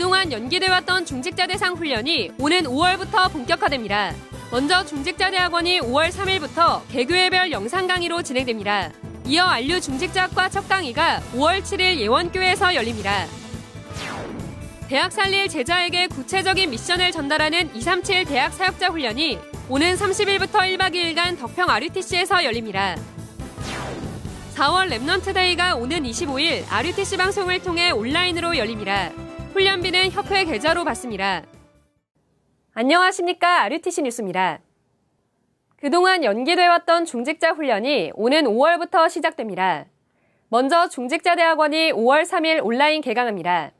그동안 연기돼왔던 중직자 대상 훈련이 오는 5월부터 본격화됩니다. 먼저 중직자 대학원이 5월 3일부터 개교회별 영상 강의로 진행됩니다. 이어 RU 중직자학과 첫 강의가 5월 7일 예원교회에서 열립니다. 대학 살릴 제자에게 구체적인 미션을 전달하는 237 대학 사역자 훈련이 오는 30일부터 1박 2일간 덕평 RUTC에서 열립니다. 4월 Remnant Day가 오는 25일 RUTC 방송을 통해 온라인으로 열립니다. 훈련비는 협회 계좌로 받습니다. 안녕하십니까. RUTC 뉴스입니다. 그동안 연기돼 왔던 중직자 훈련이 오는 5월부터 시작됩니다. 먼저 중직자대학원이 5월 3일 온라인 개강합니다.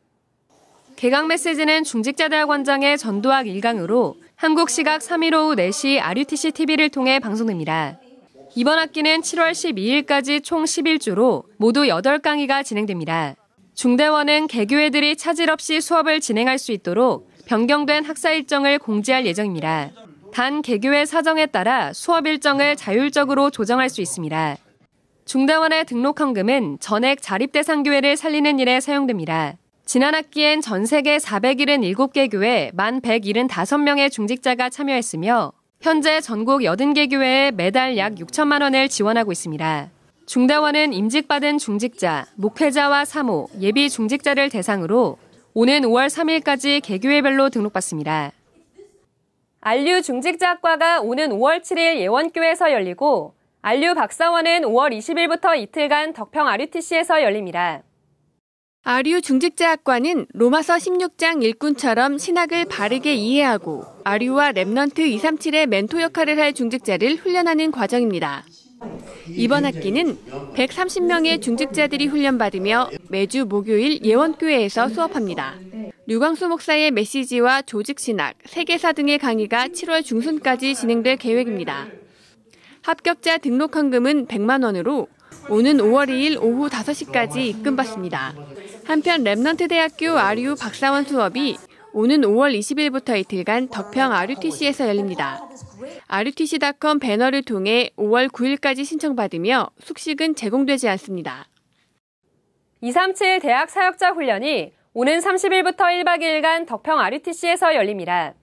개강 메시지는 중직자대학원장의 전도학 1강으로 한국 시각 3일 오후 4시 RUTC TV를 통해 방송됩니다. 이번 학기는 7월 12일까지 총 11주로 모두 8강의가 진행됩니다. 중대원은 개교회들이 차질 없이 수업을 진행할 수 있도록 변경된 학사 일정을 공지할 예정입니다. 단 개교회 사정에 따라 수업 일정을 자율적으로 조정할 수 있습니다. 중대원의 등록 헌금은 전액 자립대상 교회를 살리는 일에 사용됩니다. 지난 학기엔 전 세계 477개 교회 1,175명의 중직자가 참여했으며 현재 전국 80개 교회에 매달 약 6천만 원을 지원하고 있습니다. 중대원은 임직받은 중직자, 목회자와 사모, 예비 중직자를 대상으로 오는 5월 3일까지 개교회별로 등록받습니다. RU 중직자학과가 오는 5월 7일 예원교회에서 열리고 RU 박사원은 5월 20일부터 이틀간 덕평 RUTC에서 열립니다. RU 중직자학과는 로마서 16장 일꾼처럼 신학을 바르게 이해하고 RU와 Remnant 237의 멘토 역할을 할 중직자를 훈련하는 과정입니다. 이번 학기는 130명의 중직자들이 훈련받으며 매주 목요일 예원교회에서 수업합니다. 류광수 목사의 메시지와 조직신학, 세계사 등의 강의가 7월 중순까지 진행될 계획입니다. 합격자 등록 헌금은 100만 원으로 오는 5월 2일 오후 5시까지 입금받습니다. 한편 Remnant 대학교 RU 박사원 수업이 오는 5월 20일부터 이틀간 덕평 RUTC에서 열립니다. RUTC.com 배너를 통해 5월 9일까지 신청받으며 숙식은 제공되지 않습니다. 237 대학 사역자 훈련이 오는 30일부터 1박 2일간 덕평 RUTC에서 열립니다.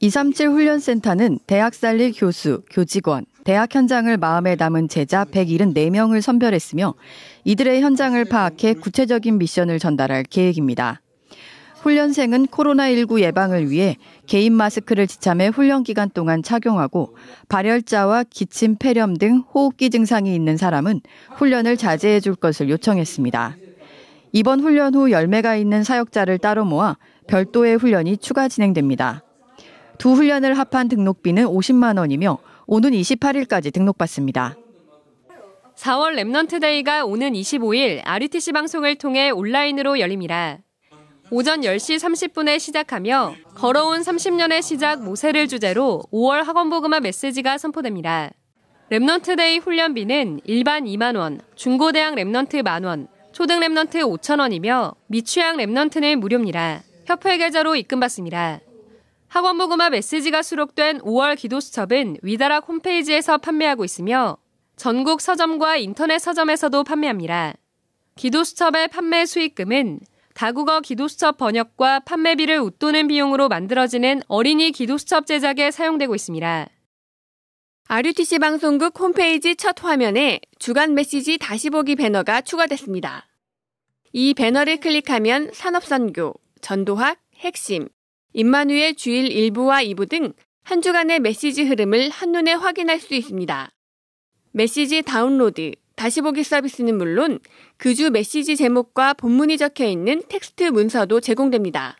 237 훈련센터는 대학 살릴 교수, 교직원, 대학 현장을 마음에 담은 제자 174명을 선별했으며 이들의 현장을 파악해 구체적인 미션을 전달할 계획입니다. 훈련생은 코로나19 예방을 위해 개인 마스크를 지참해 훈련 기간 동안 착용하고 발열자와 기침, 폐렴 등 호흡기 증상이 있는 사람은 훈련을 자제해 줄 것을 요청했습니다. 이번 훈련 후 열매가 있는 사역자를 따로 모아 별도의 훈련이 추가 진행됩니다. 두 훈련을 합한 등록비는 50만 원이며 오는 28일까지 등록받습니다. 4월 Remnant Day가 오는 25일 RUTC 방송을 통해 온라인으로 열립니다. 오전 10시 30분에 시작하며 걸어온 30년의 시작 모세를 주제로 5월 학원복음화 메시지가 선포됩니다. Remnant Day 훈련비는 일반 2만 원, 중고대학 Remnant 만 원, 초등 Remnant 5천 원이며 미취학 Remnant는 무료입니다. 협회 계좌로 입금받습니다. 학원복음화 메시지가 수록된 5월 기도수첩은 위다락 홈페이지에서 판매하고 있으며 전국 서점과 인터넷 서점에서도 판매합니다. 기도수첩의 판매 수익금은 다국어 기도수첩 번역과 판매비를 웃도는 비용으로 만들어지는 어린이 기도수첩 제작에 사용되고 있습니다. RUTC 방송국 홈페이지 첫 화면에 주간 메시지 다시 보기 배너가 추가됐습니다. 이 배너를 클릭하면 산업선교, 전도학, 핵심, 임마누엘 주일 1부와 2부 등 한 주간의 메시지 흐름을 한눈에 확인할 수 있습니다. 메시지 다운로드, 다시 보기 서비스는 물론 그 주 메시지 제목과 본문이 적혀 있는 텍스트 문서도 제공됩니다.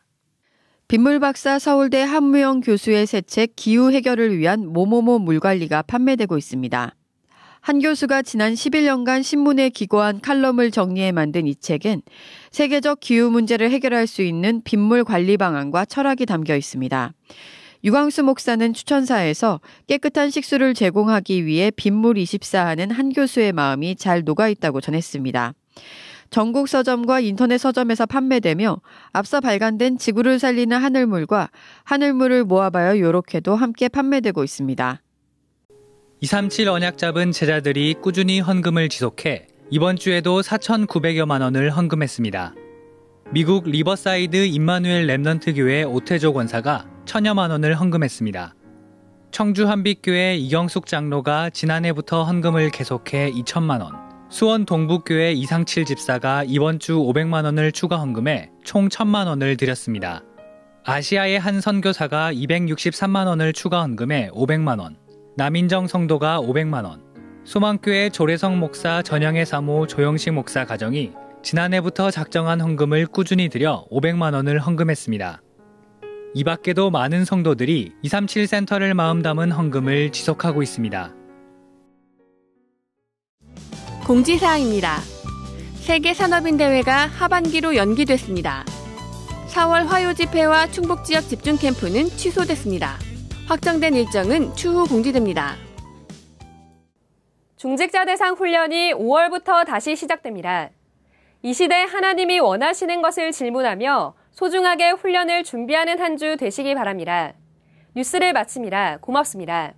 빗물 박사 서울대 한무영 교수의 새 책 기후 해결을 위한 모모모 물관리가 판매되고 있습니다. 한 교수가 지난 11년간 신문에 기고한 칼럼을 정리해 만든 이 책엔 세계적 기후 문제를 해결할 수 있는 빗물 관리 방안과 철학이 담겨 있습니다. 유광수 목사는 추천사에서 깨끗한 식수를 제공하기 위해 빗물 24하는 한 교수의 마음이 잘 녹아 있다고 전했습니다. 전국 서점과 인터넷 서점에서 판매되며 앞서 발간된 지구를 살리는 하늘물과 하늘물을 모아봐요 요렇게도 함께 판매되고 있습니다. 237 언약 잡은 제자들이 꾸준히 헌금을 지속해 이번 주에도 4,900여만 원을 헌금했습니다. 미국 리버사이드 임마누엘 Remnant 교회 오태조 권사가 천여만 원을 헌금했습니다. 청주 한빛교회 이경숙 장로가 지난해부터 헌금을 계속해 2천만 원, 수원 동북교회 이상칠 집사가 이번 주 500만 원을 추가 헌금해 총 1천만 원을 드렸습니다. 아시아의 한 선교사가 263만 원을 추가 헌금해 500만 원, 남인정 성도가 500만 원, 소망교회 조례성 목사 전영애 사모 조영식 목사 가정이 지난해부터 작정한 헌금을 꾸준히 들여 500만 원을 헌금했습니다. 이 밖에도 많은 성도들이 237 센터를 마음 담은 헌금을 지속하고 있습니다. 공지사항입니다. 세계 산업인 대회가 하반기로 연기됐습니다. 4월 화요 집회와 충북 지역 집중 캠프는 취소됐습니다. 확정된 일정은 추후 공지됩니다. 중직자 대상 훈련이 5월부터 다시 시작됩니다. 이 시대 하나님이 원하시는 것을 질문하며 소중하게 훈련을 준비하는 한 주 되시기 바랍니다. 뉴스를 마칩니다. 고맙습니다.